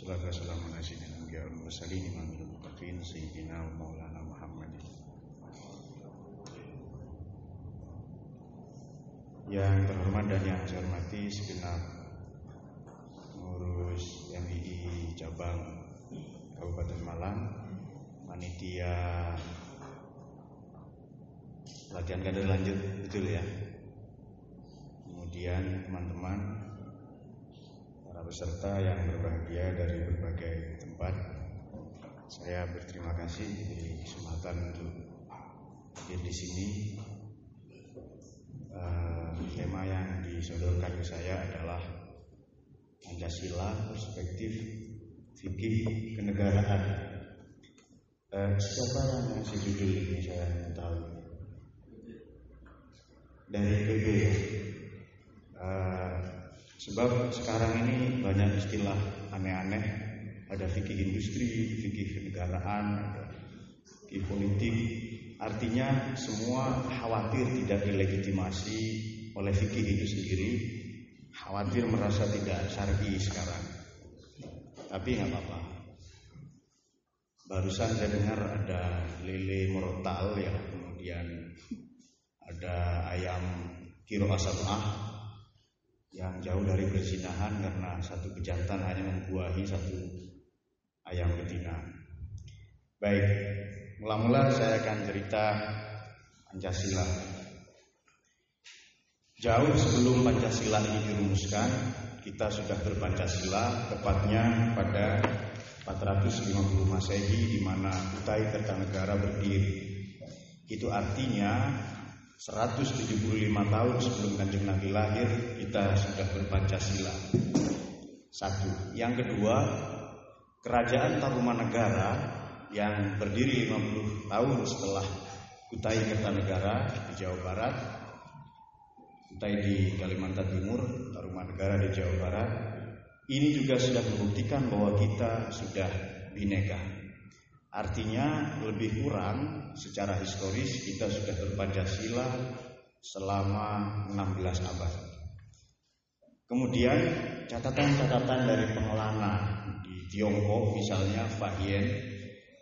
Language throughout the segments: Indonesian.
Ala sayyidina anbiya wal mursalin imamil muttaqin sayyidina wa maulana Muhammadin. Yang terhormat dan yang saya hormati segenap pengurus MII cabang Kabupaten Malang, panitia latihan kader lanjut betul ya. Kemudian teman-teman peserta yang berbahagia dari berbagai tempat, saya berterima kasih di kesempatan untuk hadir di sini. Uh, tema yang disodorkan ke saya adalah Pancasila perspektif fikih kenegaraan. Uh, siapa yang ngasih judul ini saya tahu? Dari PB. Uh, sebab sekarang ini banyak istilah aneh-aneh. Ada fikih industri, fikih kenegaraan, ada fikih politik. Artinya semua khawatir tidak dilegitimasi oleh fikih itu sendiri. Khawatir merasa tidak syar'i sekarang. Tapi nggak apa-apa. Barusan saya dengar ada lele morotal ya, kemudian ada ayam kiro asabah yang jauh dari berzinahan karena satu pejantan hanya membuahi satu ayam betina. Baik, mula-mula saya akan cerita Pancasila. Jauh sebelum Pancasila ini dirumuskan, kita sudah berpancasila tepatnya pada 450 Masehi di mana Kutai Kertanegara berdiri. Itu artinya 175 tahun sebelum Kanjeng Nabi lahir kita sudah berpancasila. Satu. Yang kedua, Kerajaan Tarumanegara yang berdiri 50 tahun setelah Kutai Kertanegara di Jawa Barat, Kutai di Kalimantan Timur, Tarumanegara di Jawa Barat, ini juga sudah membuktikan bahwa kita sudah bineka. Artinya lebih kurang secara historis kita sudah berpancasila selama 16 abad. Kemudian catatan-catatan dari pengelana di Tiongkok misalnya Fahien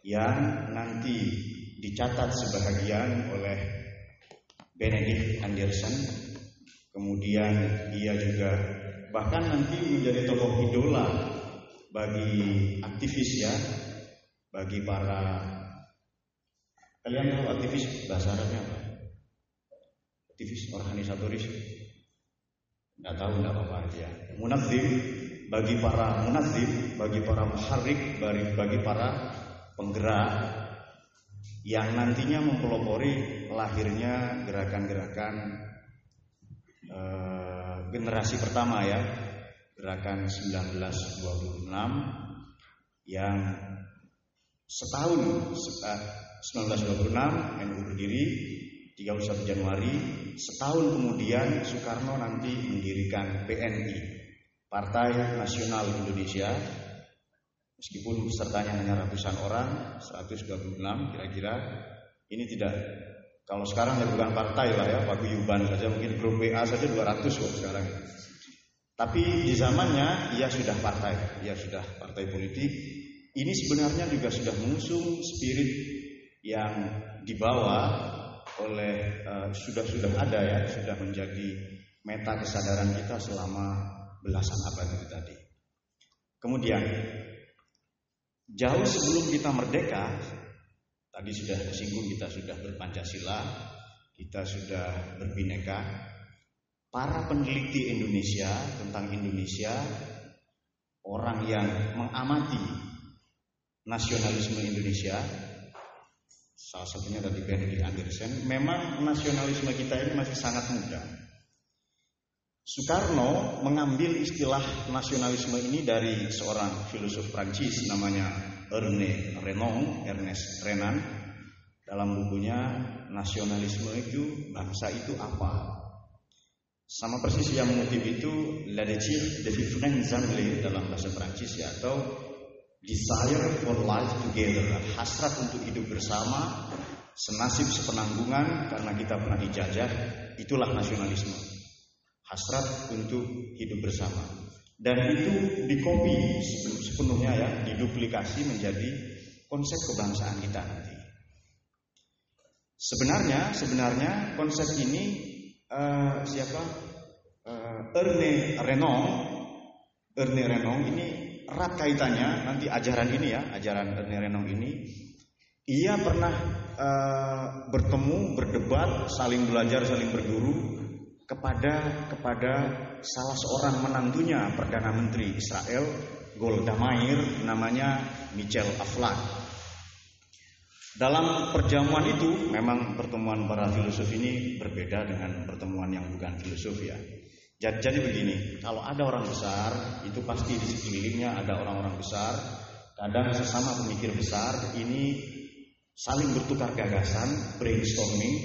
yang nanti dicatat sebahagian oleh Benedict Anderson. Kemudian ia juga bahkan nanti menjadi tokoh idola bagi aktivis ya bagi para kalian tahu aktivis bahasa Arabnya apa? Aktivis organisatoris nggak tahu nggak apa-apa ya. Munadzim bagi para munadzim, bagi para muharrik, bagi, para penggerak yang nantinya mempelopori lahirnya gerakan-gerakan eh, generasi pertama ya, gerakan 1926 yang setahun 1926 NU berdiri 31 Januari setahun kemudian Soekarno nanti mendirikan PNI Partai Nasional Indonesia. Meskipun pesertanya hanya ratusan orang 126 kira-kira. Ini tidak kalau sekarang ya bukan partai lah ya paguyuban saja mungkin grup WA saja 200 kok sekarang. Tapi di zamannya ia sudah partai ia sudah partai politik ini sebenarnya juga sudah mengusung spirit yang dibawa oleh sudah sudah ada ya sudah menjadi meta kesadaran kita selama belasan abad itu tadi. Kemudian jauh sebelum kita merdeka, tadi sudah disinggung kita sudah berpancasila, kita sudah berbineka. Para peneliti Indonesia tentang Indonesia, orang yang mengamati nasionalisme Indonesia. Salah satunya tadi Benedict Anderson. Memang nasionalisme kita ini masih sangat muda. Soekarno mengambil istilah nasionalisme ini dari seorang filosof Prancis namanya Erne Renan Ernest Renan. Dalam bukunya nasionalisme itu bangsa itu apa? Sama persis yang mengutip itu La de ensemble dalam bahasa Prancis ya atau desire for life together, hasrat untuk hidup bersama, senasib sepenanggungan karena kita pernah dijajah, itulah nasionalisme. Hasrat untuk hidup bersama. dan itu dikopi sepenuhnya ya, diduplikasi menjadi konsep kebangsaan kita nanti. Sebenarnya, sebenarnya konsep ini uh, siapa? Uh, Erne Renong, Erne Renong ini erat kaitannya nanti ajaran ini ya, ajaran Renong ini. Ia pernah uh, bertemu, berdebat, saling belajar, saling berguru kepada kepada salah seorang menantunya perdana menteri Israel Golda Meir namanya Michel Aflaq. Dalam perjamuan itu memang pertemuan para filosof ini berbeda dengan pertemuan yang bukan filosof ya. Jadi, jadi begini, kalau ada orang besar itu pasti di sekelilingnya ada orang-orang besar. Kadang sesama pemikir besar ini saling bertukar gagasan, brainstorming,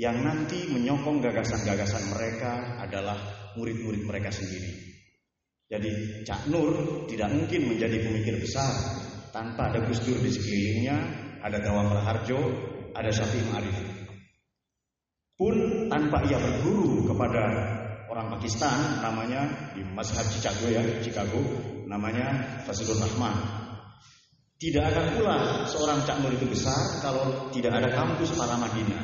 yang nanti menyokong gagasan-gagasan mereka adalah murid-murid mereka sendiri. Jadi Cak Nur tidak mungkin menjadi pemikir besar tanpa ada Gus Dur di sekelilingnya, ada Dawang Raharjo, ada Syafi'i Ma'arif. Pun tanpa ia berguru kepada orang Pakistan namanya di Mazhab Chicago ya, Chicago namanya Fazlur Rahman. Tidak akan pula seorang Cak Nur itu besar kalau tidak ada kampus para Madinah.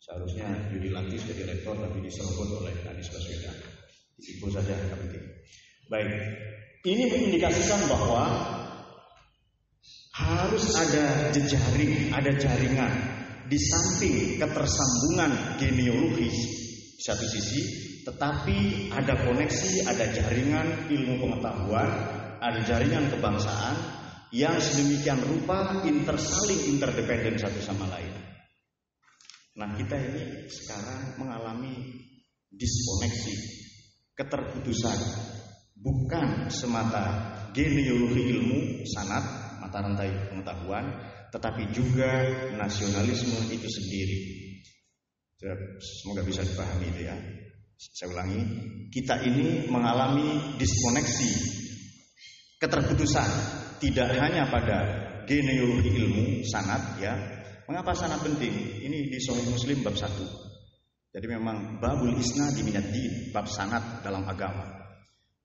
Seharusnya Yudi Latif jadi rektor tapi diserobot oleh Anies Baswedan. Itu saja yang penting. Baik, ini mengindikasikan bahwa harus ada jejaring, ada jaringan di samping ketersambungan genealogis di satu sisi, tetapi ada koneksi, ada jaringan ilmu pengetahuan, ada jaringan kebangsaan yang sedemikian rupa intersaling interdependen satu sama lain. Nah kita ini sekarang mengalami diskoneksi, keterputusan, bukan semata genealogi ilmu, sanat, mata rantai pengetahuan, tetapi juga nasionalisme itu sendiri. Semoga bisa dipahami itu ya. Saya ulangi, kita ini mengalami diskoneksi, keterputusan, tidak hanya pada genealogi ilmu, sanat ya, Mengapa sangat penting? Ini di Sahih Muslim bab 1. Jadi memang babul isnad minad din, bab sanad dalam agama.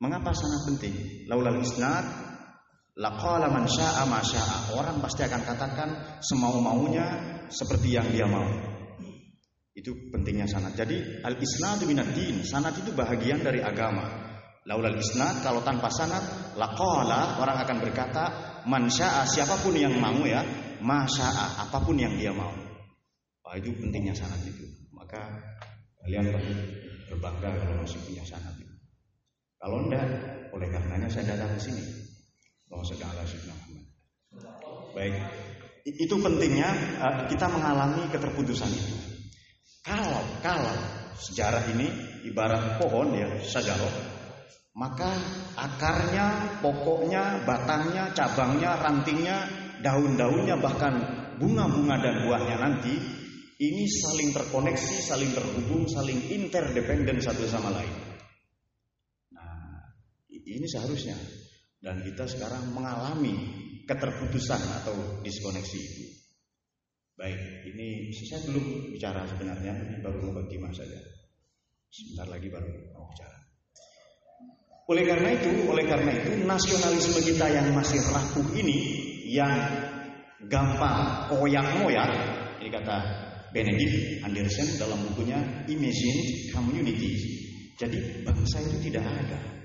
Mengapa sangat penting? Laulal isnad laqala man syaa ma syaa. Orang pasti akan katakan semau-maunya seperti yang dia mau. Itu pentingnya sanad. Jadi al isnad minad din, sanad itu bahagian dari agama. Laulal isnad kalau tanpa sanad laqala orang akan berkata man syaa siapa pun yang mau ya masya'a apa pun yang dia mau. Wah itu pentingnya sanat itu. Maka kalian berbangga kalau masih punya sanat itu. Kalau enggak, oleh karenanya saya datang ke sini. Bahwa sedang Allah Muhammad. Baik, itu pentingnya eh, kita mengalami keterputusan itu. Kalau kalau sejarah ini ibarat pohon ya sajaroh, maka akarnya, pokoknya, batangnya, cabangnya, rantingnya daun-daunnya bahkan bunga-bunga dan buahnya nanti ini saling terkoneksi, saling terhubung, saling interdependen satu sama lain. Nah, ini seharusnya dan kita sekarang mengalami keterputusan atau diskoneksi itu. Baik, ini saya belum bicara sebenarnya, ini baru mukadimah saja. Sebentar lagi baru mau bicara. Oleh karena itu, oleh karena itu nasionalisme kita yang masih rapuh ini yang gampang koyak-moyak, ini kata Benedict Anderson dalam bukunya Imagine Community. Jadi bangsa itu tidak ada.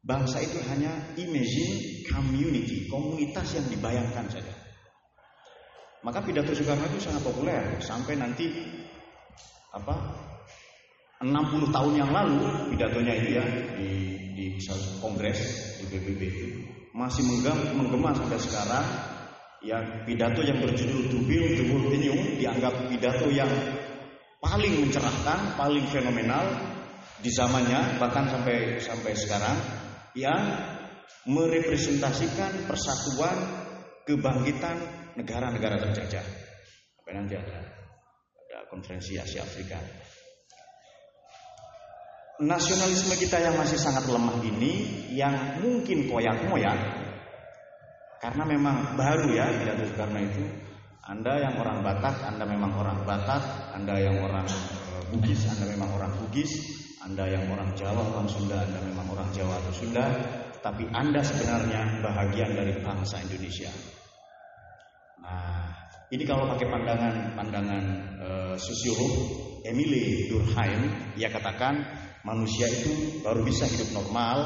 Bangsa itu hanya imagine community, komunitas yang dibayangkan saja. Maka pidato Soekarno itu sangat populer. Sampai nanti apa 60 tahun yang lalu pidatonya itu ya di di kongres di PBB masih menggema sampai sekarang. Yang pidato yang berjudul Dubil Dubul Inyung dianggap pidato yang paling mencerahkan, paling fenomenal di zamannya bahkan sampai sampai sekarang. Yang merepresentasikan persatuan kebangkitan negara-negara terjajah. Apa nanti ada ada konferensi Asia Afrika. Nasionalisme kita yang masih sangat lemah ini yang mungkin koyak-moyak karena memang baru ya pidato Soekarno itu. Anda yang orang Batak, Anda memang orang Batak, Anda yang orang eh, Bugis, Anda memang orang Bugis, Anda yang orang Jawa, orang Sunda, Anda memang orang Jawa atau Sunda, tapi Anda sebenarnya bahagian dari bangsa Indonesia. Nah, ini kalau pakai pandangan pandangan uh, sosiolog Emile Durkheim, ia katakan manusia itu baru bisa hidup normal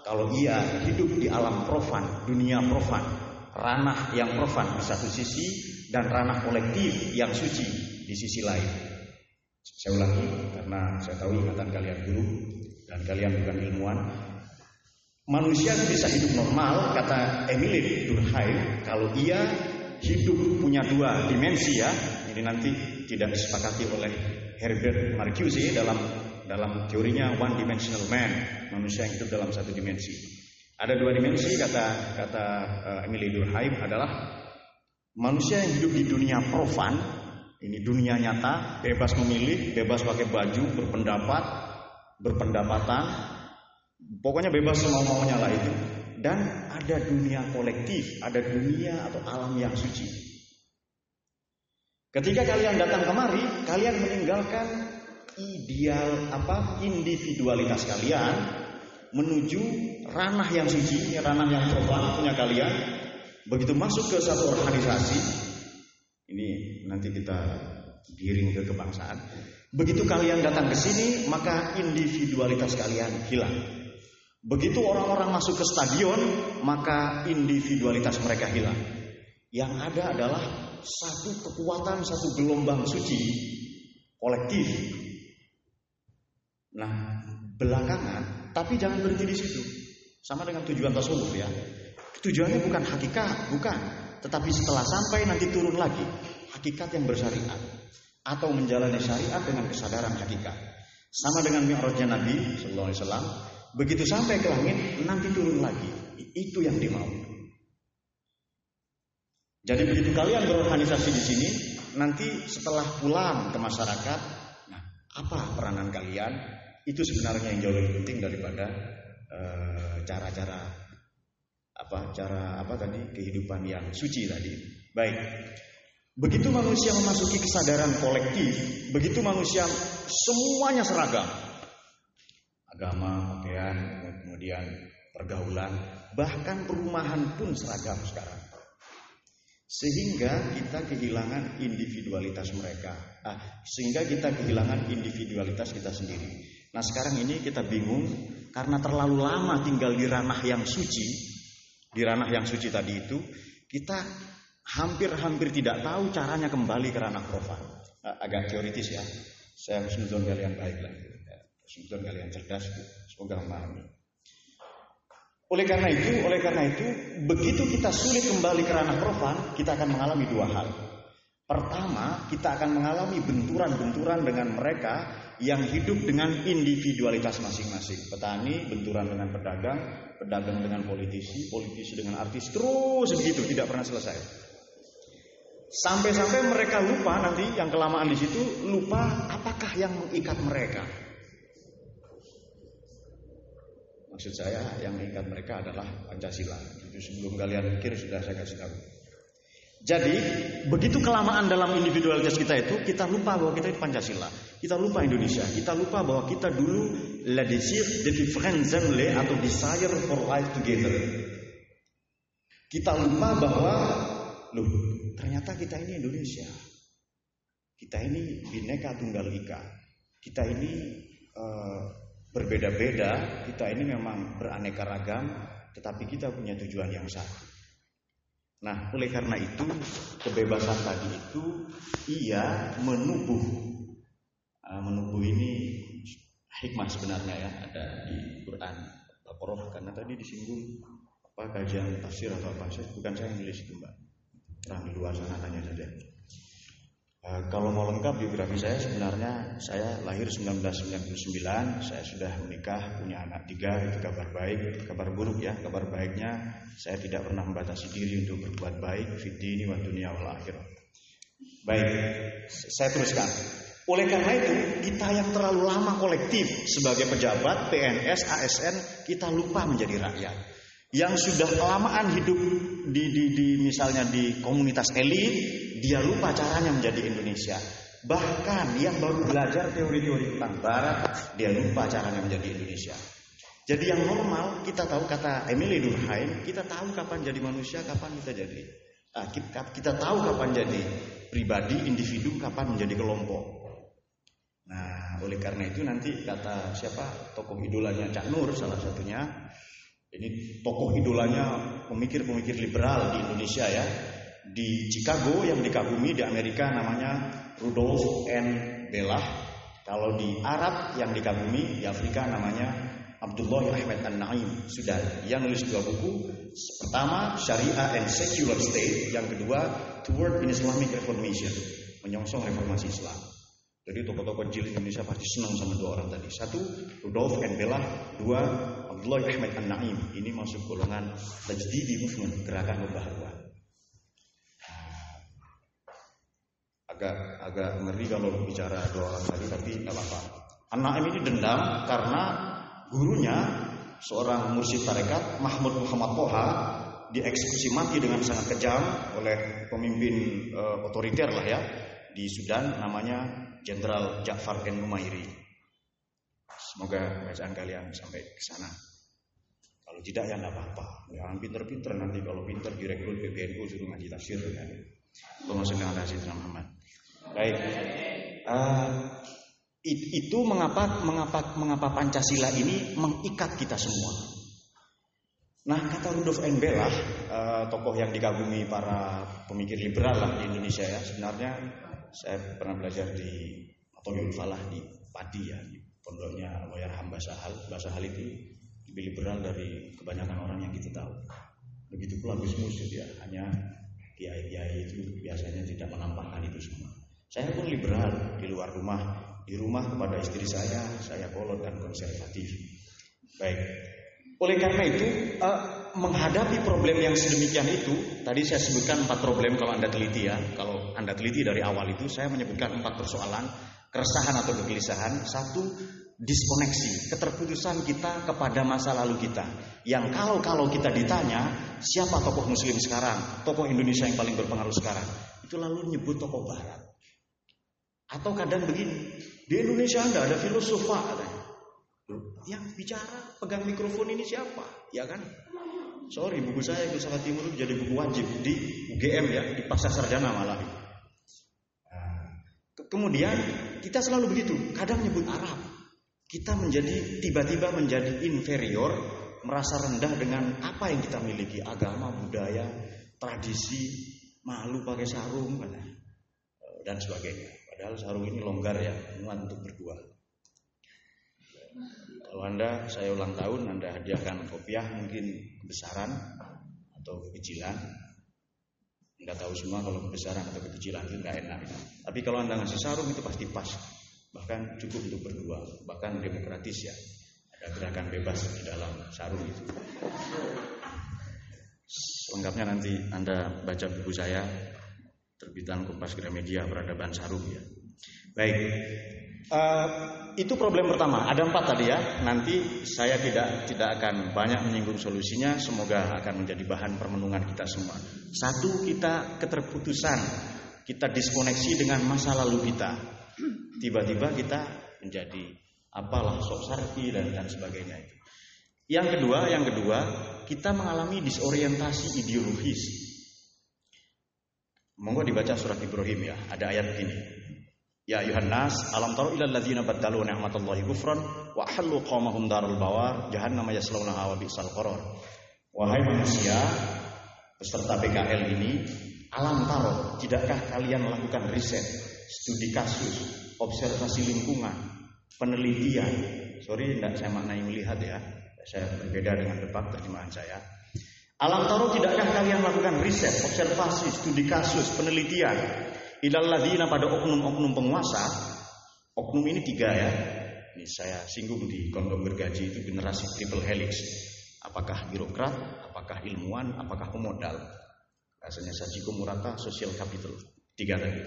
kalau ia hidup di alam profan, dunia profan, ranah yang profan di satu sisi dan ranah kolektif yang suci di sisi lain. Saya ulangi karena saya tahu ingatan kalian guru dan kalian bukan ilmuwan. Manusia bisa hidup normal, kata Emile Durkheim, kalau ia hidup punya dua dimensi ya. Ini nanti tidak disepakati oleh Herbert Marcuse dalam dalam teorinya one dimensional man, manusia yang hidup dalam satu dimensi. Ada dua dimensi kata kata uh, Emile Durkheim adalah manusia yang hidup di dunia profan ini dunia nyata, bebas memilih, bebas pakai baju, berpendapat, berpendapatan, pokoknya bebas semau maunya lah itu. Dan ada dunia kolektif, ada dunia atau alam yang suci. Ketika kalian datang kemari, kalian meninggalkan ideal apa individualitas kalian menuju ranah yang suci, ranah yang profan punya kalian. Begitu masuk ke satu organisasi, ini nanti kita giring ke kebangsaan. Begitu kalian datang ke sini, maka individualitas kalian hilang. Begitu orang-orang masuk ke stadion, maka individualitas mereka hilang. Yang ada adalah satu kekuatan, satu gelombang suci kolektif. Nah, belakangan, tapi jangan berhenti di situ. Sama dengan tujuan tasawuf ya. Tujuannya bukan hakikat, bukan. Tetapi setelah sampai nanti turun lagi hakikat yang bersyariat atau menjalani syariat dengan kesadaran hakikat. Sama dengan Mi'rajnya Nabi sallallahu alaihi wasallam, begitu sampai ke langit nanti turun lagi. Itu yang dimau. Jadi begitu kalian berorganisasi di sini, nanti setelah pulang ke masyarakat, nah apa peranan kalian? Itu sebenarnya yang jauh lebih penting daripada eh, cara-cara uh, apa cara apa tadi kehidupan yang suci tadi. Baik. Begitu manusia memasuki kesadaran kolektif, begitu manusia semuanya seragam. Agama, pakaian, kemudian pergaulan, bahkan perumahan pun seragam sekarang. Sehingga kita kehilangan individualitas mereka. Ah, sehingga kita kehilangan individualitas kita sendiri. Nah sekarang ini kita bingung karena terlalu lama tinggal di ranah yang suci, di ranah yang suci tadi itu, kita hampir-hampir tidak tahu caranya kembali ke ranah profan. Agak teoritis ya. Saya husnuzon kalian baik Husnuzon kalian cerdas. Semoga memahami. Oleh karena itu, oleh karena itu, begitu kita sulit kembali ke ranah profan, kita akan mengalami dua hal. Pertama, kita akan mengalami benturan-benturan dengan mereka yang hidup dengan individualitas masing-masing. Petani benturan dengan pedagang, pedagang dengan politisi, politisi dengan artis, terus begitu, tidak pernah selesai. Sampai-sampai mereka lupa nanti yang kelamaan di situ, lupa apakah yang mengikat mereka. Maksud saya yang mengikat mereka adalah Pancasila. Itu sebelum kalian mikir sudah saya kasih tahu. Jadi begitu kelamaan dalam individualitas kita itu, kita lupa bahwa kita itu Pancasila. Kita lupa Indonesia. Kita lupa bahwa kita dulu la désir de vivre ensemble atau desire for life together. Kita lupa bahwa loh ternyata kita ini Indonesia. Kita ini bineka tunggal ika. Kita ini uh, berbeda-beda. Kita ini memang beraneka ragam, tetapi kita punya tujuan yang satu. Nah, oleh karena itu, kebebasan tadi itu ia menubuh. Uh, menubuh ini hikmah sebenarnya ya, ada di Quran Al-Qur'an karena tadi disinggung apa kajian tafsir atau apa saya bukan saya yang nulis itu Mbak. Orang di luar sana tanya saja. Uh, kalau mau lengkap biografi saya sebenarnya saya lahir 1999, saya sudah menikah, punya anak tiga, itu kabar baik, kabar buruk ya, kabar baiknya saya tidak pernah membatasi diri untuk berbuat baik, fitni wa dunia wal akhirah. Baik, saya teruskan. Oleh karena itu, kita yang terlalu lama kolektif sebagai pejabat, PNS, ASN, kita lupa menjadi rakyat yang sudah kelamaan hidup di, di, di misalnya di komunitas elit, dia lupa caranya menjadi Indonesia. Bahkan yang baru belajar teori-teori tentang Barat, dia lupa caranya menjadi Indonesia. Jadi yang normal kita tahu kata Emily Durkheim, kita tahu kapan jadi manusia, kapan kita jadi. Nah, kita, kita tahu kapan jadi pribadi, individu, kapan menjadi kelompok. Nah, oleh karena itu nanti kata siapa tokoh idolanya Cak Nur salah satunya, ini tokoh idolanya pemikir-pemikir liberal di Indonesia ya, di Chicago yang dikagumi di Amerika namanya Rudolf N. Bella. Kalau di Arab yang dikagumi di Afrika namanya Abdullah Ahmed An-Naim sudah dia nulis dua buku pertama Syariah and Secular State yang kedua Toward Islamic Reformation menyongsong reformasi Islam jadi tokoh-tokoh kecil Indonesia pasti senang sama dua orang tadi. Satu, Rudolf and Bella. Dua, Abdullah Ahmed An-Naim. Ini masuk golongan Tajdidi Movement, gerakan pembaharuan. Agak agak ngeri kalau bicara dua orang tadi, tapi nggak apa-apa. An-Naim ini dendam karena gurunya seorang mursyid tarekat Mahmud Muhammad Toha dieksekusi mati dengan sangat kejam oleh pemimpin uh, otoriter lah ya di Sudan namanya Jenderal Ja'far N. Numairi. Semoga bacaan kalian sampai ke sana. Kalau tidak ya nggak apa-apa. Jangan pinter-pinter nanti kalau pinter direkrut PBNU suruh ngaji tafsir ya. Allahumma sholli ala sayyidina Muhammad. Baik. Uh, itu mengapa mengapa mengapa Pancasila ini mengikat kita semua. Nah kata Rudolf N. Bella, uh, tokoh yang dikagumi para pemikir liberal lah di Indonesia ya, sebenarnya saya pernah belajar di Atoyul Falah di Padi ya, di pondoknya Wayar Hamba Sahal. Bahasa Hal itu lebih liberal dari kebanyakan orang yang kita tahu. Begitu pula Gus ya, hanya kiai-kiai itu biasanya tidak menampakkan itu semua. Saya pun liberal di luar rumah, di rumah kepada istri saya, saya kolot dan konservatif. Baik. Oleh karena itu, uh, menghadapi problem yang sedemikian itu, tadi saya sebutkan empat problem kalau Anda teliti ya. Kalau Anda teliti dari awal itu, saya menyebutkan empat persoalan, keresahan atau kegelisahan. Satu, diskoneksi, keterputusan kita kepada masa lalu kita. Yang kalau-kalau kita ditanya, siapa tokoh muslim sekarang, tokoh Indonesia yang paling berpengaruh sekarang, itu lalu nyebut tokoh barat. Atau kadang begini, di Indonesia Anda ada filosof katanya. Yang bicara pegang mikrofon ini siapa? Ya kan? Sorry, buku saya Filsafat Timur itu jadi buku wajib di UGM ya, di Pasar Sarjana malah. Kemudian kita selalu begitu, kadang nyebut Arab. Kita menjadi tiba-tiba menjadi inferior, merasa rendah dengan apa yang kita miliki, agama, budaya, tradisi, malu pakai sarung dan sebagainya. Padahal sarung ini longgar ya, muat untuk berdua. Kalau Anda saya ulang tahun, Anda hadiahkan kopiah mungkin kebesaran atau kekecilan. Anda tahu semua kalau kebesaran atau kekecilan itu nggak enak. Tapi kalau Anda ngasih sarung itu pasti pas. Bahkan cukup untuk berdua, bahkan demokratis ya. Ada gerakan bebas di dalam sarung itu. Lengkapnya nanti Anda baca buku saya terbitan Kompas Gramedia Peradaban Sarung ya. Baik, Uh, itu problem pertama. Ada empat tadi ya. Nanti saya tidak tidak akan banyak menyinggung solusinya. Semoga akan menjadi bahan permenungan kita semua. Satu, kita keterputusan, kita diskoneksi dengan masa lalu kita. Tiba-tiba kita menjadi apalah sok sarki dan dan sebagainya itu. Yang kedua, yang kedua, kita mengalami disorientasi ideologis. Monggo dibaca surat Ibrahim ya. Ada ayat begini. Ya ayuhan nas, alam taru ila alladzina badalu ni'matallahi kufran wa halu qawmahum darul bawar jahannam yaslawnaha wa bi'sal qarar. Wahai manusia peserta PKL ini, alam taruh, tidakkah kalian melakukan riset, studi kasus, observasi lingkungan, penelitian? Sorry, tidak saya maknai melihat ya. Saya berbeda dengan debat terjemahan saya. Alam taruh tidakkah kalian melakukan riset, observasi, studi kasus, penelitian Ilalladzina pada oknum-oknum penguasa, oknum ini tiga ya. Ini saya singgung di kondom bergaji itu generasi triple helix. Apakah birokrat, apakah ilmuwan, apakah pemodal. Rasanya Sajiko Murata social capital. Tiga tadi.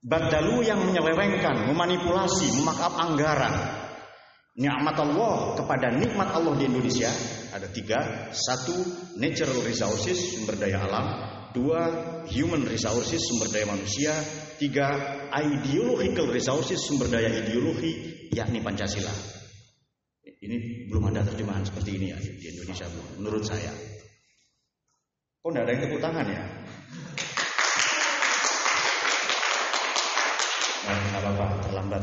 Badalu yang menyelewengkan, memanipulasi, memakap anggaran. Nikmat Allah kepada nikmat Allah di Indonesia ada tiga. Satu, natural resources, sumber daya alam. Dua, human resources, sumber daya manusia. Tiga, ideological resources, sumber daya ideologi, yakni Pancasila. Ini belum ada terjemahan seperti ini ya di Indonesia menurut saya. Kok tidak ada yang tepuk tangan ya? Nah, apa-apa, terlambat.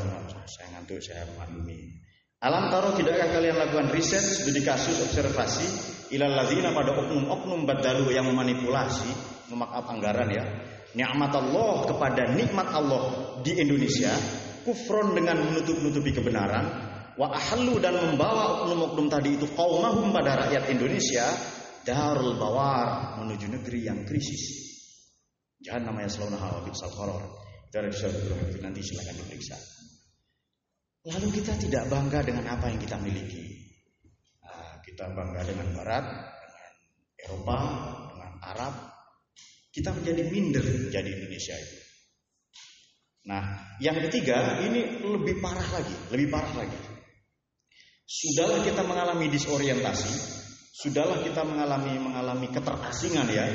Saya ngantuk, saya maklumi. Alam taruh tidakkah kalian lakukan riset studi kasus observasi? Ilal ladzina pada oknum-oknum badalu yang memanipulasi memakap anggaran ya. Nikmat Allah kepada nikmat Allah di Indonesia kufron dengan menutup-nutupi kebenaran wa ahallu dan membawa oknum-oknum tadi itu qaumahum pada rakyat Indonesia darul bawar menuju negeri yang krisis. Jangan namanya selalu hawa bisal horor dari nanti silakan diperiksa Lalu kita tidak bangga dengan apa yang kita miliki. Nah, kita bangga dengan Barat, dengan Eropa, dengan Arab. Kita menjadi minder menjadi Indonesia itu. Nah, yang ketiga ini lebih parah lagi, lebih parah lagi. Sudahlah kita mengalami disorientasi, sudahlah kita mengalami mengalami keterasingan ya,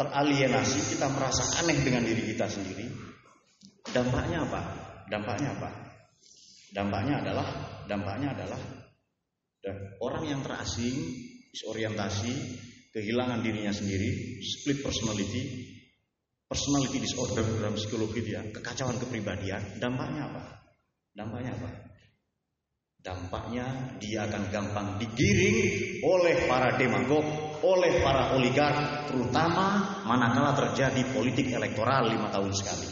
teralienasi, kita merasa aneh dengan diri kita sendiri. Dampaknya apa? Dampaknya apa? Dampaknya adalah dampaknya adalah orang yang terasing, disorientasi, kehilangan dirinya sendiri, split personality, personality disorder dalam psikologi dia, kekacauan kepribadian, dampaknya apa? Dampaknya apa? Dampaknya dia akan gampang digiring oleh para demagog, oleh para oligark, terutama manakala terjadi politik elektoral lima tahun sekali.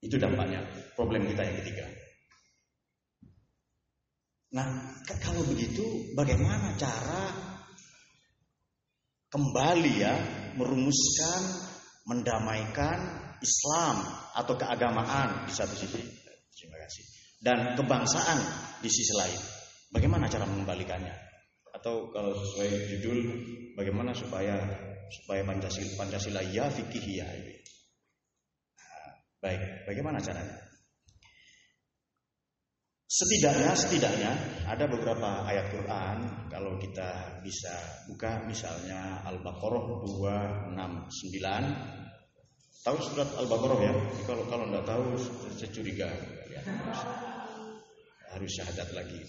Itu dampaknya, problem kita yang ketiga. Nah, kalau begitu bagaimana cara kembali ya merumuskan, mendamaikan Islam atau keagamaan di satu sisi. Terima kasih. Dan kebangsaan di sisi lain. Bagaimana cara mengembalikannya? Atau kalau sesuai judul, bagaimana supaya supaya Pancasila, Pancasila ya fikih ya. Nah, baik, bagaimana caranya? Setidaknya, setidaknya ada beberapa ayat Quran kalau kita bisa buka misalnya Al-Baqarah 269. Tahu surat Al-Baqarah ya? Kalau kalau tidak tahu saya curiga ya. Harus syahadat lagi.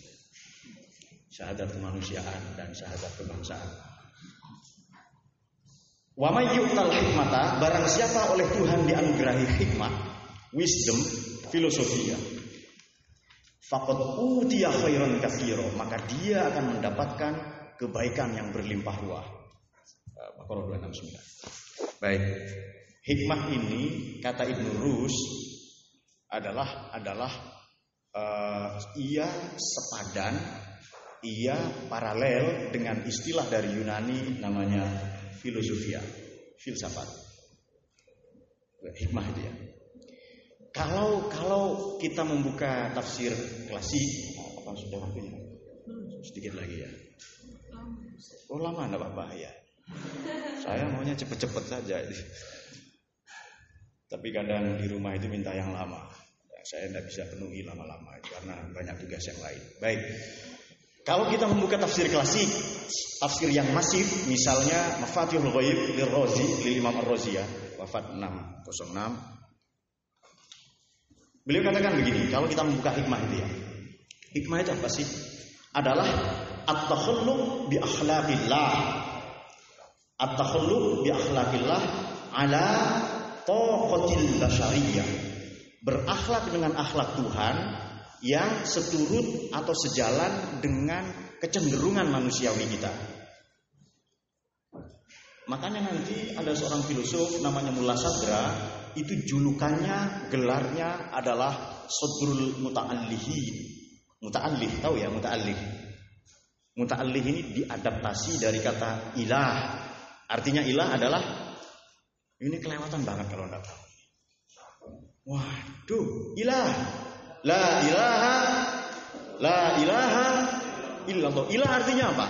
Syahadat kemanusiaan dan syahadat kebangsaan. Wa may yu'tal hikmata barang siapa oleh Tuhan dianugerahi hikmah, wisdom, filosofi ya Fakot utiya khairan katsira, maka dia akan mendapatkan kebaikan yang berlimpah ruah. Baqarah 269. Baik. Hikmah ini kata Ibnu Rus adalah adalah uh, ia sepadan, ia paralel dengan istilah dari Yunani namanya filosofia, filsafat. Hikmah ya. Kalau kalau kita membuka tafsir klasik, apa sudah waktunya? Sedikit lagi ya. Oh lama enggak apa-apa ya. Saya maunya cepet-cepet saja. Tapi kadang di rumah itu minta yang lama. Saya tidak bisa penuhi lama-lama karena banyak tugas yang lain. Baik. Kalau kita membuka tafsir klasik, tafsir yang masif, misalnya Mafatihul Ghaib Lirrozi, Lil Imam Ar-Razi ya, wafat 606 Beliau katakan begini, kalau kita membuka hikmah itu ya. Hikmah itu apa sih? Adalah at-takhalluq bi akhlaqillah. At-takhalluq bi akhlaqillah ala taqatil basyariyah. Berakhlak dengan akhlak Tuhan yang seturut atau sejalan dengan kecenderungan manusiawi kita. Makanya nanti ada seorang filosof namanya Mullah Sadra itu julukannya, gelarnya adalah Sodrul Muta'allihi. Muta'allih, tahu ya muta'allih? Muta'allih ini diadaptasi dari kata ilah. Artinya ilah adalah ini kelewatan banget kalau enggak tahu. Waduh, ilah. La ilaha la ilaha illallah. Ilah artinya apa?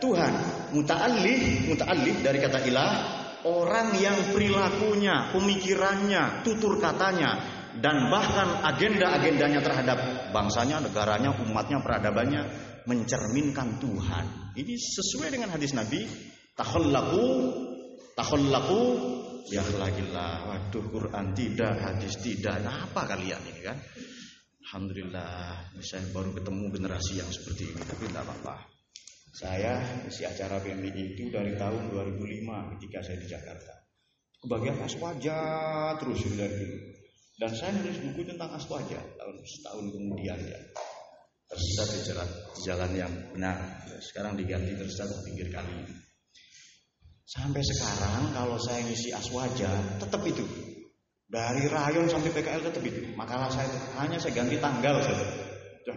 Tuhan. Muta'allih, muta'allih dari kata ilah orang yang perilakunya, pemikirannya, tutur katanya, dan bahkan agenda-agendanya terhadap bangsanya, negaranya, umatnya, peradabannya mencerminkan Tuhan. Ini sesuai dengan hadis Nabi, takhallaku Takhallaqu ya lah. Waduh Quran tidak, hadis tidak. Nah, apa kalian ini kan? Alhamdulillah, saya baru ketemu generasi yang seperti ini, tapi tidak apa-apa. Saya isi acara PMI itu dari tahun 2005 ketika saya di Jakarta. Kebagian aswaja terus dari dulu. Dan saya nulis buku tentang aswaja tahun setahun kemudian ya. Tersesat di jalan, di jalan yang benar. Sekarang diganti tersesat di pinggir kali. Sampai sekarang kalau saya ngisi aswaja tetap itu. Dari rayon sampai PKL tetap itu. Makalah saya hanya saya ganti tanggal saja.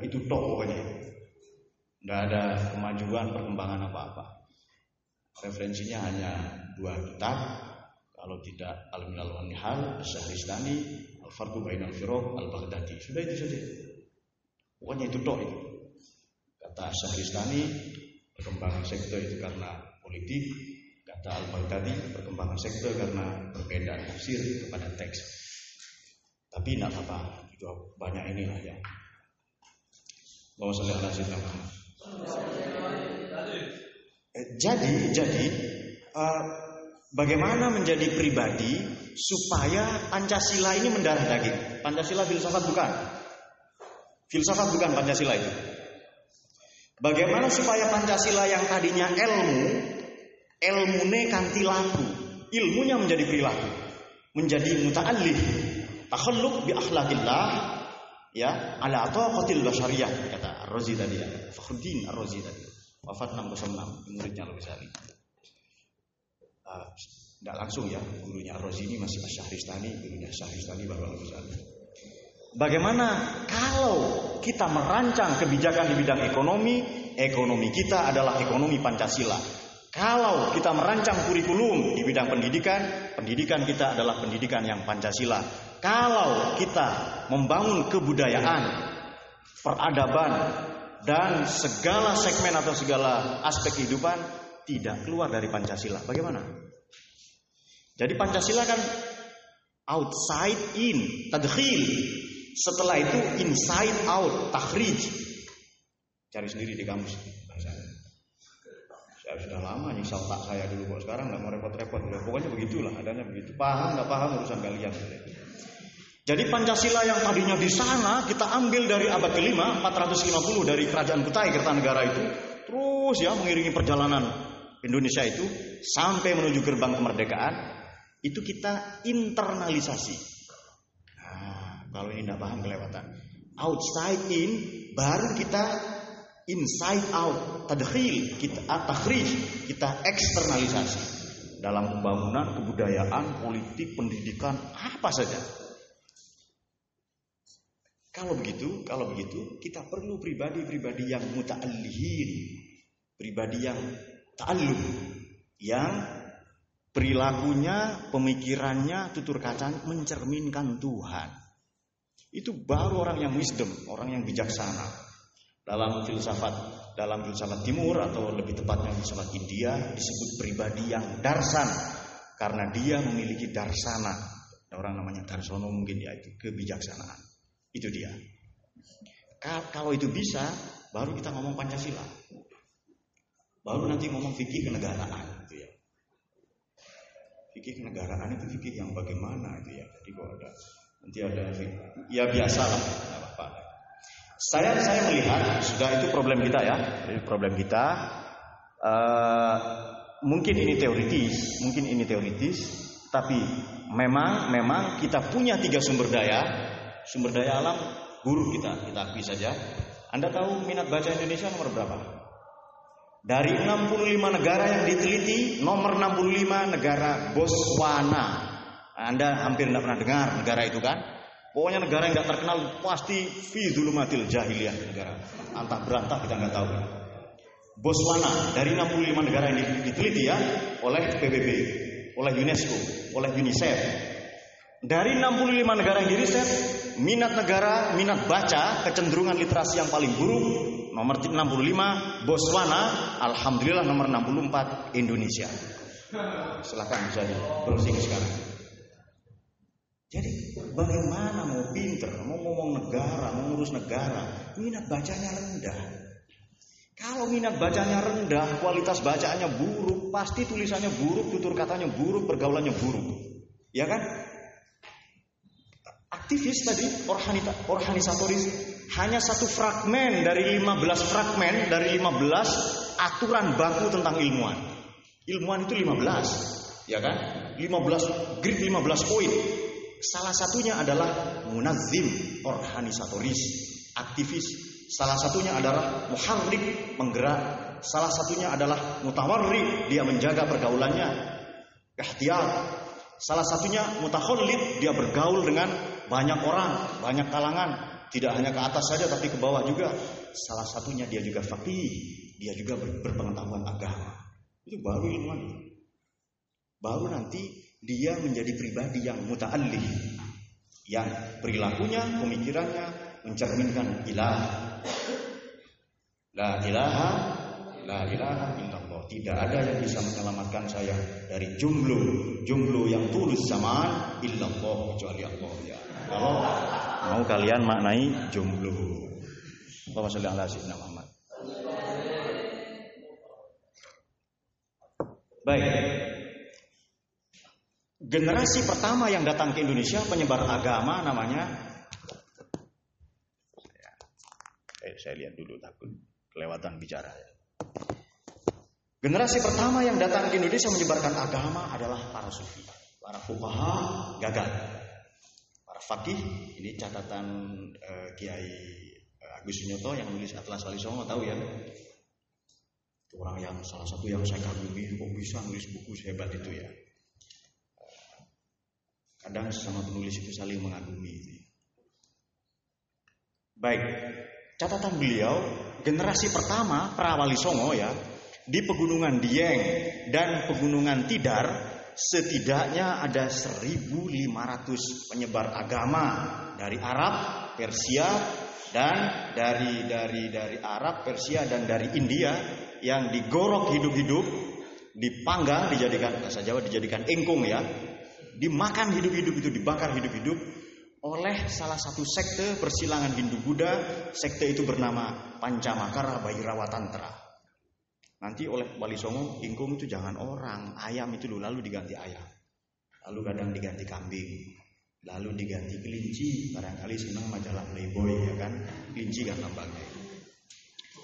itu tok pokoknya. Tidak ada kemajuan, perkembangan apa-apa. Referensinya hanya dua kitab. Kalau tidak Al-Minal wa Nihal, Syahristani, Al-Farqu Bainal Firoq, Al-Baghdadi. Sudah itu saja. Pokoknya itu tok itu. Kata Syahristani, perkembangan sektor itu karena politik. Kata Al-Baghdadi, perkembangan sektor karena perbedaan tafsir kepada teks. Tapi tidak apa-apa, banyak inilah ya. Bahwa sallallahu alaihi. Eh, jadi, jadi uh, bagaimana menjadi pribadi supaya Pancasila ini mendarah daging? Pancasila filsafat bukan? Filsafat bukan Pancasila itu. Bagaimana supaya Pancasila yang tadinya ilmu, ilmune kanti laku, ilmunya menjadi perilaku, menjadi muta'allih, takhalluk bi akhlakillah, ya ala taqatil basyariyah kata Ar-Razi tadi ya. Fakhruddin Ar-Razi tadi. Wafat 606 muridnya Al-Ghazali. Tidak langsung ya gurunya Ar-Razi ini masih Syahristani gurunya Syahristani baru Al-Ghazali. Bagaimana kalau kita merancang kebijakan di bidang ekonomi? Ekonomi kita adalah ekonomi Pancasila. Kalau kita merancang kurikulum di bidang pendidikan, pendidikan kita adalah pendidikan yang Pancasila. Kalau kita membangun kebudayaan, peradaban, dan segala segmen atau segala aspek kehidupan tidak keluar dari Pancasila. Bagaimana? Jadi Pancasila kan outside in, tadkhil. Setelah itu inside out, takhrij. Cari sendiri di kamus saya sudah lama nyiksa otak saya dulu kok sekarang nggak mau repot-repot. Ya, pokoknya begitulah adanya begitu. Paham nggak paham urusan kalian. Jadi Pancasila yang tadinya di sana kita ambil dari abad kelima 450 dari kerajaan Kutai Kertanegara itu terus ya mengiringi perjalanan Indonesia itu sampai menuju gerbang kemerdekaan itu kita internalisasi. Nah, kalau ini tidak paham kelewatan. Outside in baru kita inside out, tadkhil, kita takhrij, kita eksternalisasi dalam pembangunan kebudayaan, politik, pendidikan, apa saja. Kalau begitu, kalau begitu kita perlu pribadi-pribadi yang muta'allihin, pribadi yang ta'allum, yang perilakunya, pemikirannya, tutur kacanya mencerminkan Tuhan. Itu baru orang yang wisdom, orang yang bijaksana. Dalam filsafat dalam filsafat timur atau lebih tepatnya filsafat India disebut pribadi yang darsan karena dia memiliki darsana. Orang namanya darsono mungkin ya itu kebijaksanaan. Itu dia. Kalau itu bisa, baru kita ngomong Pancasila. Baru nanti ngomong fikih kenegaraan itu ya. Fikih kenegaraan itu fikih yang bagaimana itu ya. Jadi kok ada nanti ada ya biasa lah. Saya saya melihat sudah itu problem kita ya, problem kita. Uh, mungkin ini teoritis, mungkin ini teoritis, tapi memang memang kita punya tiga sumber daya, sumber daya alam guru kita, kita akui saja. Anda tahu minat baca Indonesia nomor berapa? Dari 65 negara yang diteliti, nomor 65 negara Botswana. Anda hampir tidak pernah dengar negara itu kan? Pokoknya negara yang nggak terkenal pasti fi dulumatil jahiliyah negara. Antah berantah kita nggak tahu. Botswana dari 65 negara yang diteliti ya oleh PBB, oleh UNESCO, oleh UNICEF. Dari 65 negara yang diriset, minat negara, minat baca, kecenderungan literasi yang paling buruk nomor 65 Botswana, alhamdulillah nomor 64 Indonesia. Silahkan bisa browsing sekarang. Jadi bagaimana mau pinter, mau ngomong negara, mau ngurus negara, minat bacanya rendah. Kalau minat bacanya rendah, kualitas bacaannya buruk, pasti tulisannya buruk, tutur katanya buruk, pergaulannya buruk. Ya kan? Aktivis tadi, organisatoris, hanya satu fragmen dari 15 fragmen, dari 15 aturan baku tentang ilmuwan. Ilmuwan itu 15, ya kan? 15 grid 15 poin. Salah satunya adalah munazim, organisatoris, aktivis. Salah satunya adalah muharrik, penggerak. Salah satunya adalah mutawarri, dia menjaga pergaulannya. Ihtiyat. Salah satunya mutakhallid, dia bergaul dengan banyak orang, banyak kalangan. Tidak hanya ke atas saja tapi ke bawah juga. Salah satunya dia juga faqih, dia juga berpengetahuan agama. Itu baru ilmuwan. Baru nanti dia menjadi pribadi yang muta'allih yang perilakunya, pemikirannya mencerminkan ilah. La ilaha la ilaha illallah. Tidak ada yang bisa menyelamatkan saya dari jumlu jumlu yang tulus zaman illallah kecuali Allah ya. Kalau mau kalian maknai jumlu. Allahumma sholli ala sayyidina Muhammad. Baik. Generasi pertama yang datang ke Indonesia penyebar agama namanya eh, saya lihat dulu takut kelewatan bicara. Generasi pertama yang datang ke Indonesia menyebarkan agama adalah para sufi, para fuqaha gagal. Fakih, ini catatan uh, Kiai uh, Agus Sunyoto yang nulis Atlas Wali Songo tahu ya. Orang yang salah satu yang saya kagumi, kok bisa nulis buku sehebat itu ya. Kadang sesama penulis itu saling mengagumi. Baik, catatan beliau generasi pertama Prawali Songo ya di pegunungan Dieng dan pegunungan Tidar setidaknya ada 1500 penyebar agama dari Arab, Persia dan dari dari dari Arab, Persia dan dari India yang digorok hidup-hidup, dipanggang dijadikan bahasa Jawa dijadikan engkung ya, dimakan hidup-hidup itu dibakar hidup-hidup oleh salah satu sekte persilangan Hindu Buddha. Sekte itu bernama Pancamakara Bhairawa Tantra. Nanti oleh Wali Songo, ingkung itu jangan orang, ayam itu dulu lalu diganti ayam. Lalu kadang diganti kambing, lalu diganti kelinci. Barangkali senang majalah Playboy ya kan, kelinci kan lambangnya.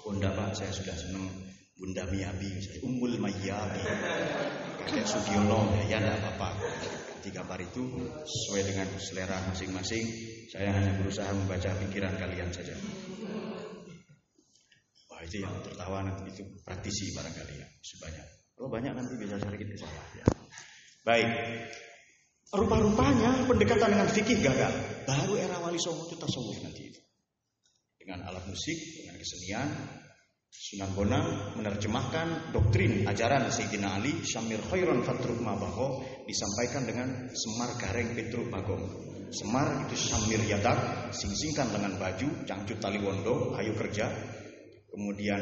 Bunda Pak, saya sudah senang Bunda Miyabi, misalnya Umbul Mayabi, kakek Sugiono, ya tidak apa-apa tiga gambar itu sesuai dengan selera masing-masing. Saya hanya berusaha membaca pikiran kalian saja. Wah itu yang tertawa nanti itu praktisi barangkali ya sebanyak. Kalau banyak nanti bisa sedikit ke saya. Ya. Baik. Rupa-rupanya pendekatan dengan fikih gagal. Baru era Wali Songo itu tasawuf nanti itu. Dengan alat musik, dengan kesenian, Sunan Bonang menerjemahkan doktrin ajaran Sayyidina Ali Syamir Khairon Fatruk Mabaho disampaikan dengan Semar Gareng Petruk Bagong. Semar itu Syamir Yadak, sing-singkan dengan baju, cangcut tali wondo, ayo kerja. Kemudian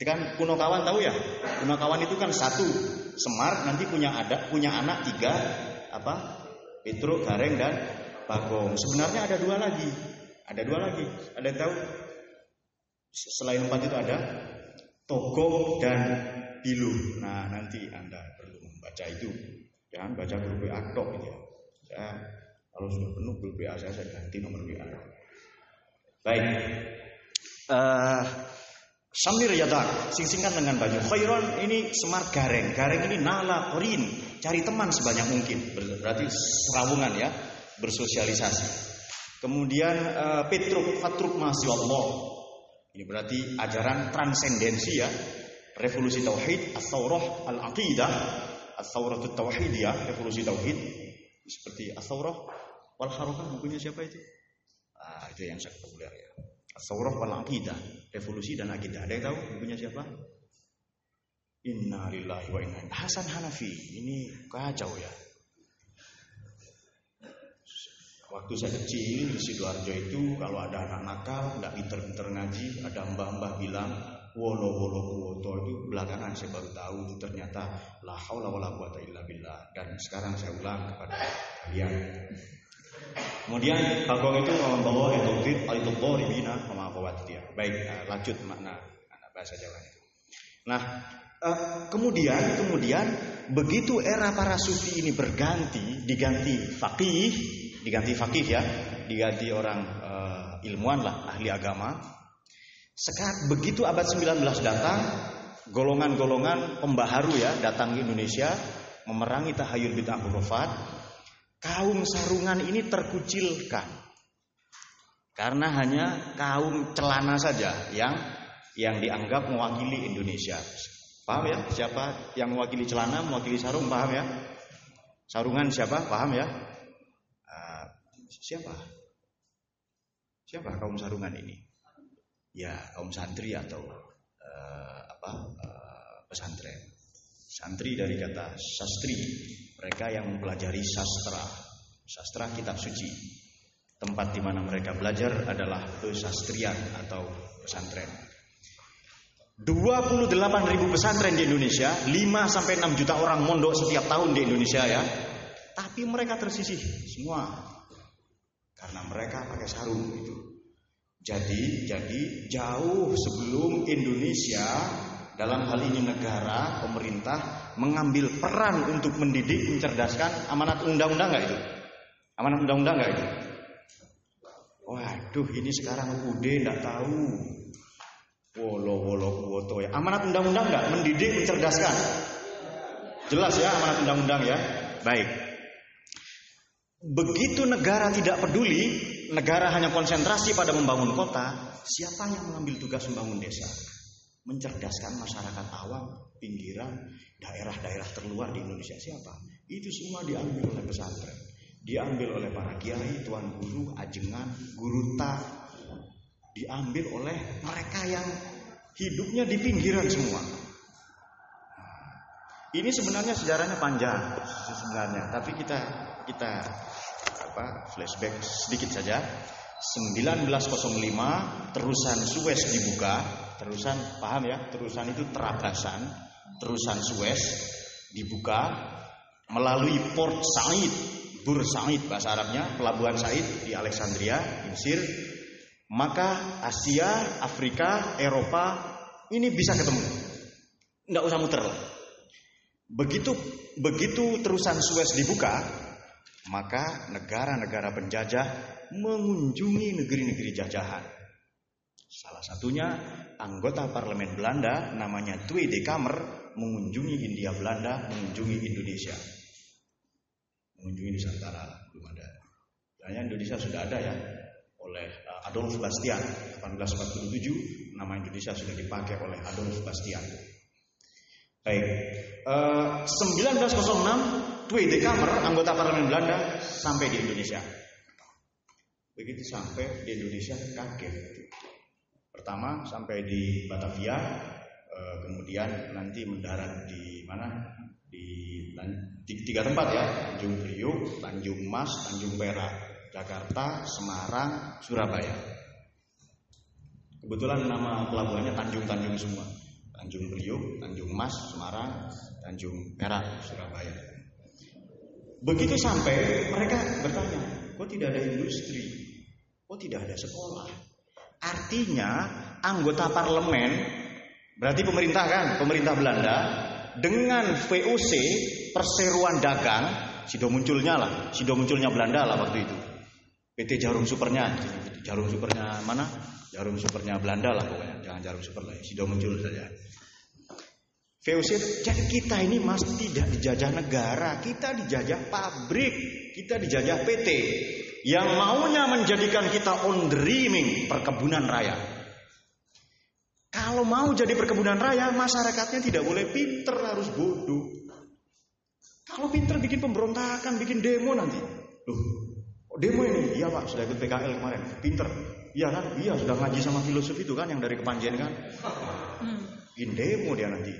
itu kan kuno kawan tahu ya? Kuno kawan itu kan satu. Semar nanti punya ada punya anak tiga apa? Petruk, Gareng dan Bagong. Sebenarnya ada dua lagi. Ada dua lagi. Ada yang tahu? Selain empat itu ada Togo dan Bilu. Nah nanti Anda perlu membaca itu. Jangan baca grup WA tok gitu ya. Kalau sudah penuh grup WA saya, saya ganti nomor WA. Baik. Uh, Samir Yadak, sing-singkan dengan baju khairon ini semar gareng. Gareng ini nala korin, cari teman sebanyak mungkin. Berarti serawungan ya, bersosialisasi. Kemudian uh, Petruk Fatruk Allah ini berarti ajaran transendensi ya. Revolusi tauhid, as-saurah al-aqidah, as-saurah ya revolusi tauhid. Seperti as-saurah wal harakah bukunya siapa itu? Ah, itu yang sangat populer ya. As-saurah wal aqidah, revolusi dan akidah. Ada yang tahu bukunya siapa? Inna lillahi wa inna Hasan Hanafi. Ini kacau ya. Waktu saya kecil di Sidoarjo itu kalau ada anak nakal nggak pinter-pinter ngaji, ada mbah-mbah bilang wolo wolo kuwoto itu belakangan saya baru tahu itu ternyata la haula wala quwata illa dan sekarang saya ulang kepada kalian. Kemudian Bagong itu membawa etokit al bina sama dia. Baik, lanjut makna. bahasa Jawa itu. Nah, uh, kemudian kemudian begitu era para sufi ini berganti, diganti fakih, diganti fakih ya, diganti orang uh, ilmuwan lah, ahli agama. Sekarang begitu abad 19 datang, golongan-golongan pembaharu ya datang ke Indonesia memerangi tahayul bid'ah hurufat, kaum sarungan ini terkucilkan. Karena hanya kaum celana saja yang yang dianggap mewakili Indonesia. Paham ya? Siapa yang mewakili celana, mewakili sarung, paham ya? Sarungan siapa? Paham ya? Uh, siapa? Siapa kaum sarungan ini? Ya, kaum santri atau uh, apa? Uh, pesantren. Santri dari kata sastri, mereka yang mempelajari sastra. Sastra kitab suci. Tempat di mana mereka belajar adalah pesastrian atau pesantren. 28 ribu pesantren di Indonesia, 5 sampai 6 juta orang mondok setiap tahun di Indonesia ya. Tapi mereka tersisih semua karena mereka pakai sarung itu. Jadi, jadi jauh sebelum Indonesia dalam hal ini negara, pemerintah mengambil peran untuk mendidik, mencerdaskan amanat undang-undang nggak itu? Amanat undang-undang nggak itu? Waduh, ini sekarang UD nggak tahu. Wolo wolo woto ya. Amanat undang-undang enggak mendidik, mencerdaskan? Jelas ya amanat undang-undang ya. Baik. Begitu negara tidak peduli, negara hanya konsentrasi pada membangun kota, siapa yang mengambil tugas membangun desa? Mencerdaskan masyarakat awam, pinggiran, daerah-daerah terluar di Indonesia siapa? Itu semua diambil oleh pesantren. Diambil oleh para kiai, tuan guru, ajengan, guru tak, diambil oleh mereka yang hidupnya di pinggiran semua. Ini sebenarnya sejarahnya panjang sebenarnya, tapi kita kita apa flashback sedikit saja. 1905 terusan Suez dibuka, terusan paham ya, terusan itu terabasan, terusan Suez dibuka melalui Port Said, Bur Said bahasa Arabnya, pelabuhan Said di Alexandria, Mesir maka Asia, Afrika, Eropa ini bisa ketemu. Nggak usah muter. Begitu begitu terusan Suez dibuka, maka negara-negara penjajah mengunjungi negeri-negeri jajahan. Salah satunya anggota parlemen Belanda namanya Tweede Kamer mengunjungi India Belanda, mengunjungi Indonesia. Mengunjungi Nusantara belum ada. Hanya Indonesia sudah ada ya, oleh uh, Adolf Bastian 1847 nama Indonesia sudah dipakai oleh Adolf Bastian baik uh, 1906 Tweede Kamer anggota parlemen Belanda sampai di Indonesia begitu sampai di Indonesia kaget pertama sampai di Batavia uh, kemudian nanti mendarat di mana di, di tiga tempat ya Tanjung Priuk Tanjung Mas Tanjung Perak Jakarta, Semarang, Surabaya. Kebetulan nama pelabuhannya Tanjung-Tanjung semua. Tanjung Priok, Tanjung Mas, Semarang, Tanjung Perak, Surabaya. Begitu sampai mereka bertanya, kok tidak ada industri? Kok tidak ada sekolah? Artinya anggota parlemen, berarti pemerintah kan, pemerintah Belanda, dengan VOC, perseruan dagang, sido munculnya lah, sido munculnya Belanda lah waktu itu. PT Jarum Supernya, Jarum Supernya mana? Jarum Supernya Belanda lah pokoknya, jangan Jarum Super lah, sudah muncul saja. VOC, jadi kita ini masih tidak dijajah negara, kita dijajah pabrik, kita dijajah PT yang maunya menjadikan kita on dreaming perkebunan raya. Kalau mau jadi perkebunan raya, masyarakatnya tidak boleh pinter, harus bodoh. Kalau pinter bikin pemberontakan, bikin demo nanti. Loh, Oh, demo ini, iya pak, sudah ikut PKL kemarin, pinter. Iya kan, iya sudah ngaji sama filosofi itu kan yang dari kepanjen kan. Hmm. In demo dia nanti.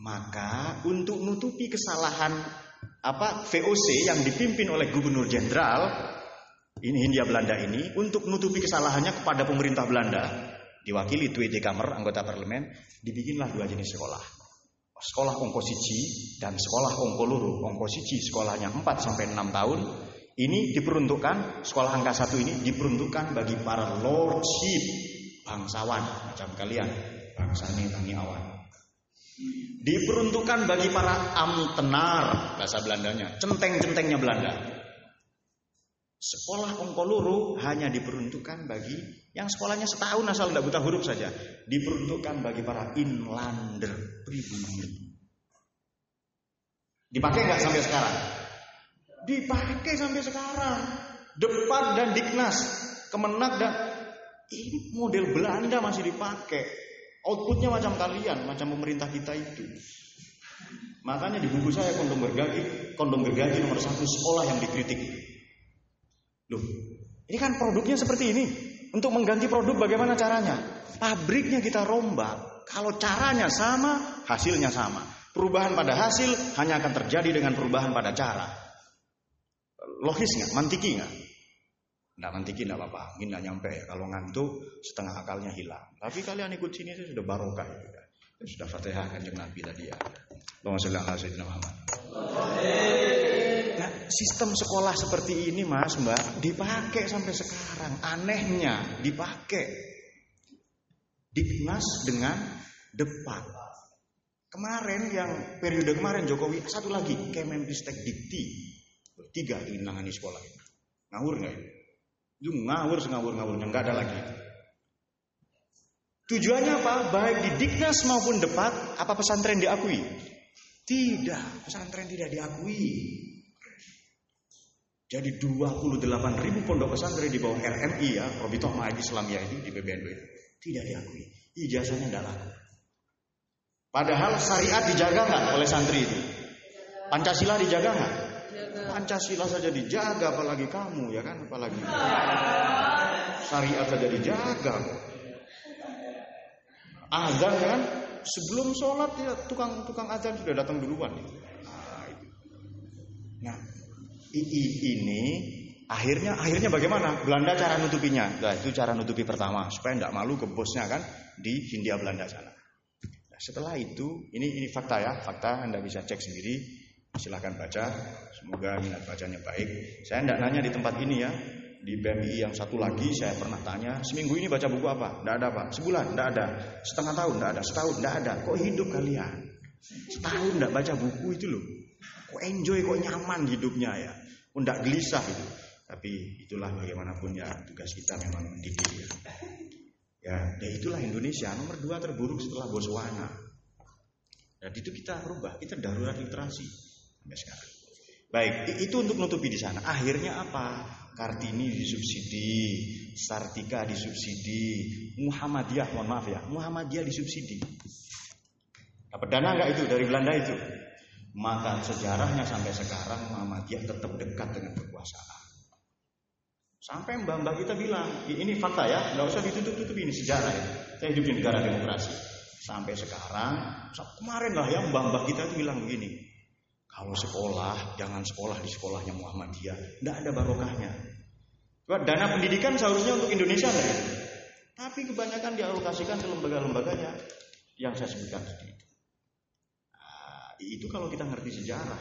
Maka untuk nutupi kesalahan apa VOC yang dipimpin oleh Gubernur Jenderal ini Hindia Belanda ini untuk nutupi kesalahannya kepada pemerintah Belanda. Diwakili Tweede Kamer anggota parlemen dibikinlah dua jenis sekolah. Sekolah ongkosiji dan sekolah ongkoluru ongkosiji sekolahnya 4 sampai 6 tahun. Ini diperuntukkan sekolah angka satu ini diperuntukkan bagi para lordship bangsawan. Macam kalian bangsa ini awan. Diperuntukkan bagi para amtenar bahasa Belandanya, centeng-centengnya Belanda. Sekolah Ongkoluru hanya diperuntukkan bagi yang sekolahnya setahun asal tidak buta huruf saja. Diperuntukkan bagi para inlander pribumi. Dipakai nggak sampai sekarang? Dipakai sampai sekarang. Depan dan Diknas, Kemenak dan ini model Belanda masih dipakai. Outputnya macam kalian, macam pemerintah kita itu. Makanya di buku saya kondom gergaji, kondom gergaji nomor satu sekolah yang dikritik. Loh, ini kan produknya seperti ini. Untuk mengganti produk bagaimana caranya? Pabriknya kita rombak. Kalau caranya sama, hasilnya sama. Perubahan pada hasil hanya akan terjadi dengan perubahan pada cara. Logis nggak? Mantiki nggak? Nggak mantiki nggak apa-apa. Mungkin nggak nyampe. Kalau ngantuk setengah akalnya hilang. Tapi kalian ikut sini itu sudah barokah. Ya. Sudah fatihah kanjeng Nabi tadi ya. Allahumma sholli ala Muhammad. Nah, sistem sekolah seperti ini mas mbak dipakai sampai sekarang. Anehnya dipakai. Diknas dengan depan. Kemarin yang periode kemarin Jokowi satu lagi Kemenristek Dikti tiga ingin nangani sekolah ngawur nggak itu? Itu ngawur ngawur ngawurnya nggak ada lagi. Tujuannya apa? Baik di Diknas maupun Depat, apa pesantren diakui? Tidak, pesantren tidak diakui. Jadi 28 ribu pondok pesantren di bawah RMI ya, Robitoh Ma'ad Islamiyah itu di PBNU itu tidak diakui. Ijazahnya tidak laku. Padahal syariat dijaga nggak oleh santri itu? Pancasila dijaga nggak? Pancasila saja dijaga, apalagi kamu ya kan, apalagi syariat saja dijaga. Azan kan, sebelum sholat ya tukang tukang azan sudah datang duluan. Nah, ini akhirnya akhirnya bagaimana? Belanda cara nutupinya. Nah, itu cara nutupi pertama supaya tidak malu ke bosnya kan di Hindia Belanda sana. Nah, setelah itu ini ini fakta ya, fakta Anda bisa cek sendiri. Silahkan baca, semoga minat bacanya baik. Saya tidak nanya di tempat ini ya, di BMI yang satu lagi saya pernah tanya, seminggu ini baca buku apa? Tidak ada pak, sebulan tidak ada, setengah tahun tidak ada, setahun tidak ada. Kok hidup kalian? Setahun tidak baca buku itu loh. Kok enjoy, kok nyaman hidupnya ya? Kok tidak gelisah itu. Tapi itulah bagaimanapun ya tugas kita memang mendidik ya. Ya, ya itulah Indonesia nomor dua terburuk setelah Botswana. Dan itu kita rubah, kita darurat literasi sampai sekarang. Baik, itu untuk nutupi di sana. Akhirnya apa? Kartini disubsidi, Sartika disubsidi, Muhammadiyah, mohon maaf ya, Muhammadiyah disubsidi. Dapat dana nggak itu dari Belanda itu? Maka sejarahnya sampai sekarang Muhammadiyah tetap dekat dengan kekuasaan. Sampai mbak-mbak kita bilang, ini fakta ya, nggak usah ditutup-tutup ini sejarah ya. Saya hidup di negara demokrasi. Sampai sekarang, kemarin lah ya mbak-mbak kita itu bilang begini, kalau sekolah, jangan sekolah di sekolahnya Muhammadiyah. Tidak ada barokahnya. Dana pendidikan seharusnya untuk Indonesia enggak Tapi kebanyakan dialokasikan ke lembaga-lembaganya yang saya sebutkan tadi. Nah, itu kalau kita ngerti sejarah.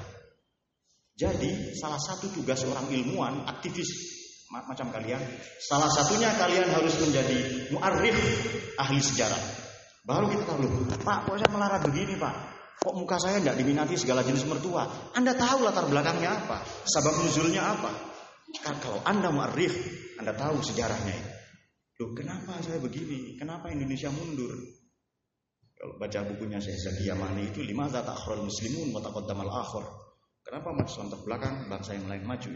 Jadi salah satu tugas orang ilmuwan, aktivis macam kalian, salah satunya kalian harus menjadi muarif ahli sejarah. Baru kita tahu, Pak, kok saya melarat begini, Pak? Kok muka saya tidak diminati segala jenis mertua? Anda tahu latar belakangnya apa? Sabab nuzulnya apa? Kalau Anda mu'arif, Anda tahu sejarahnya itu. Loh, kenapa saya begini? Kenapa Indonesia mundur? Kalau baca bukunya saya Zaki Yamani itu lima tak muslimun wa taqaddamal akhir. Kenapa Islam terbelakang, bangsa yang lain maju?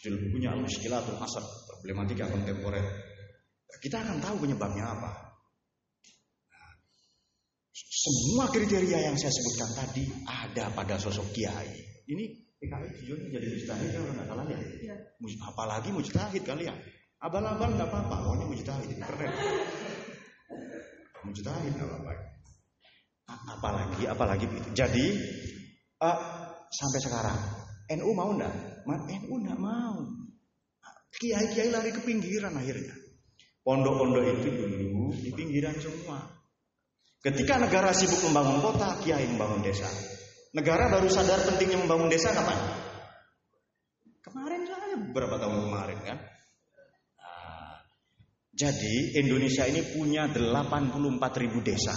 Judul bukunya Al-Mushkilatul Asad, problematika kontemporer. Kita akan tahu penyebabnya apa. Semua kriteria yang saya sebutkan tadi ada pada sosok kiai. Ini PKI tujuannya jadi mujtahid kalau nggak salah ya. ya. Apalagi mujtahid kalian. Abal-abal nggak apa-apa, pokoknya mujtahid keren. Mujtahid nggak apa-apa. Apalagi, apalagi begitu. Jadi uh, sampai sekarang NU mau nggak? NU nggak mau. Kiai-kiai lari ke pinggiran akhirnya. Pondok-pondok itu dulu di pinggiran semua. Ketika negara sibuk membangun kota, kiai membangun desa. Negara baru sadar pentingnya membangun desa kapan? Kemarin saja beberapa tahun kemarin kan. Nah, Jadi Indonesia ini punya 84 ribu desa.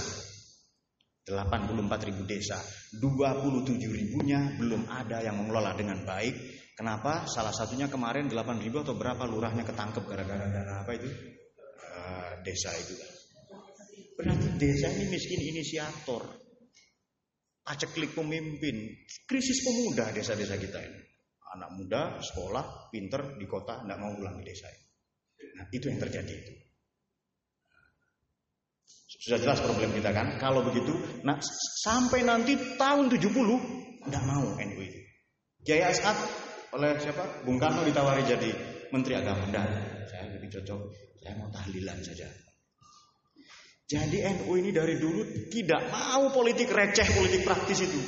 84 ribu desa. 27 ribunya belum ada yang mengelola dengan baik. Kenapa? Salah satunya kemarin 8 ribu atau berapa lurahnya ketangkep gara-gara dana apa itu? Uh, desa itu. Berarti desa ini miskin inisiator. Paceklik pemimpin. Krisis pemuda desa-desa kita ini. Anak muda, sekolah, pinter di kota, tidak mau pulang ke desa ini. Nah, itu yang terjadi itu. Sudah jelas problem kita kan? Kalau begitu, nah sampai nanti tahun 70 tidak mau NU itu. Jaya Asad oleh siapa? Bung Karno ditawari jadi Menteri Agama. Dan saya lebih cocok, saya mau tahlilan saja. Jadi NU ini dari dulu tidak mau politik receh, politik praktis itu.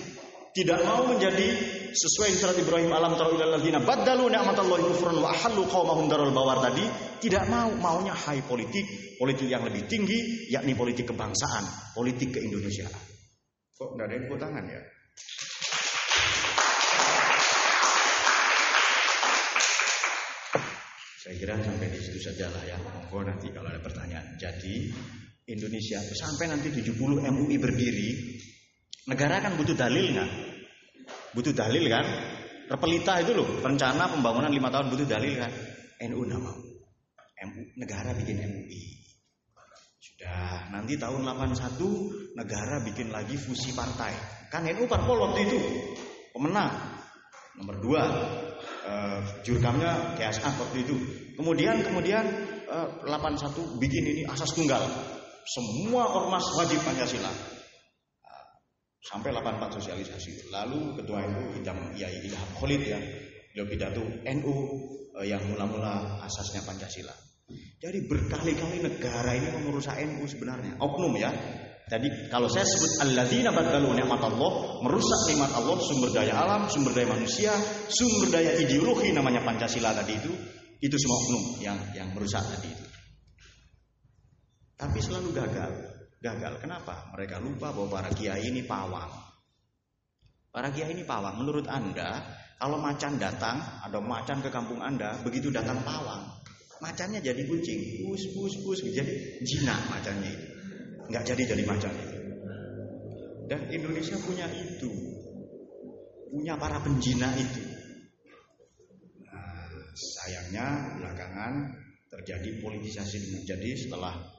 Tidak mau menjadi sesuai surat Ibrahim alam tara ilal ladzina baddalu ni'matallahi kufran wa ahallu qaumahum darul bawar. Tadi tidak mau maunya high politik politik yang lebih tinggi yakni politik kebangsaan politik keindonesiaan. Kok nggak ada yang tangan ya? Saya kira sampai di situ saja lah ya. Monggo nanti kalau ada pertanyaan. Jadi Indonesia sampai nanti 70 MUI berdiri negara kan butuh dalil nggak Butuh dalil kan? Repelita itu loh, rencana pembangunan lima tahun butuh dalil kan? NU nggak mau. MU, negara bikin MUI. Sudah, nanti tahun 81 negara bikin lagi fusi partai. Kan NU parpol waktu itu pemenang. Nomor dua, uh, jurkamnya KSA waktu itu. Kemudian kemudian eh, 81 bikin ini asas tunggal. Semua ormas wajib Pancasila sampai 84 sosialisasi. Lalu ketua NU Idam Yai Ilham Khalid ya, beliau pidato NU eh, yang mula-mula asasnya Pancasila. Jadi berkali-kali negara ini merusak NU sebenarnya. Oknum ya. Jadi kalau saya sebut alladzina badalu nikmat Allah, merusak nikmat Allah, sumber daya alam, sumber daya manusia, sumber daya ideologi namanya Pancasila tadi itu, itu semua oknum yang yang merusak tadi itu. Tapi selalu gagal. Gagal. Kenapa? Mereka lupa bahwa para kiai ini pawang. Para kiai ini pawang. Menurut Anda, kalau macan datang, ada macan ke kampung Anda, begitu datang pawang, macannya jadi kucing, pus pus pus, jadi jinak macannya itu. Nggak jadi jadi macan itu. Dan Indonesia punya itu, punya para penjina itu. Nah, sayangnya belakangan terjadi politisasi menjadi setelah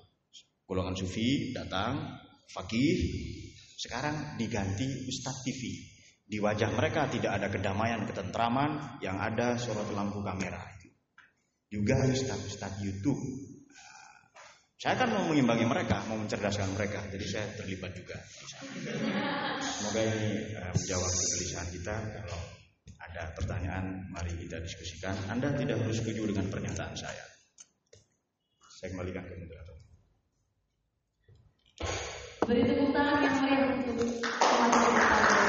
golongan sufi datang, fakih, sekarang diganti Ustadz TV. Di wajah mereka tidak ada kedamaian, ketentraman, yang ada sorot lampu kamera. Juga Ustadz-Ustadz YouTube. Saya kan mau mengimbangi mereka, mau mencerdaskan mereka, jadi saya terlibat juga. Semoga ini uh, menjawab kegelisahan kita. Kalau ada pertanyaan, mari kita diskusikan. Anda tidak harus setuju dengan pernyataan saya. Saya kembalikan ke moderator. Beri tepuk tangan yang meriah untuk teman-teman.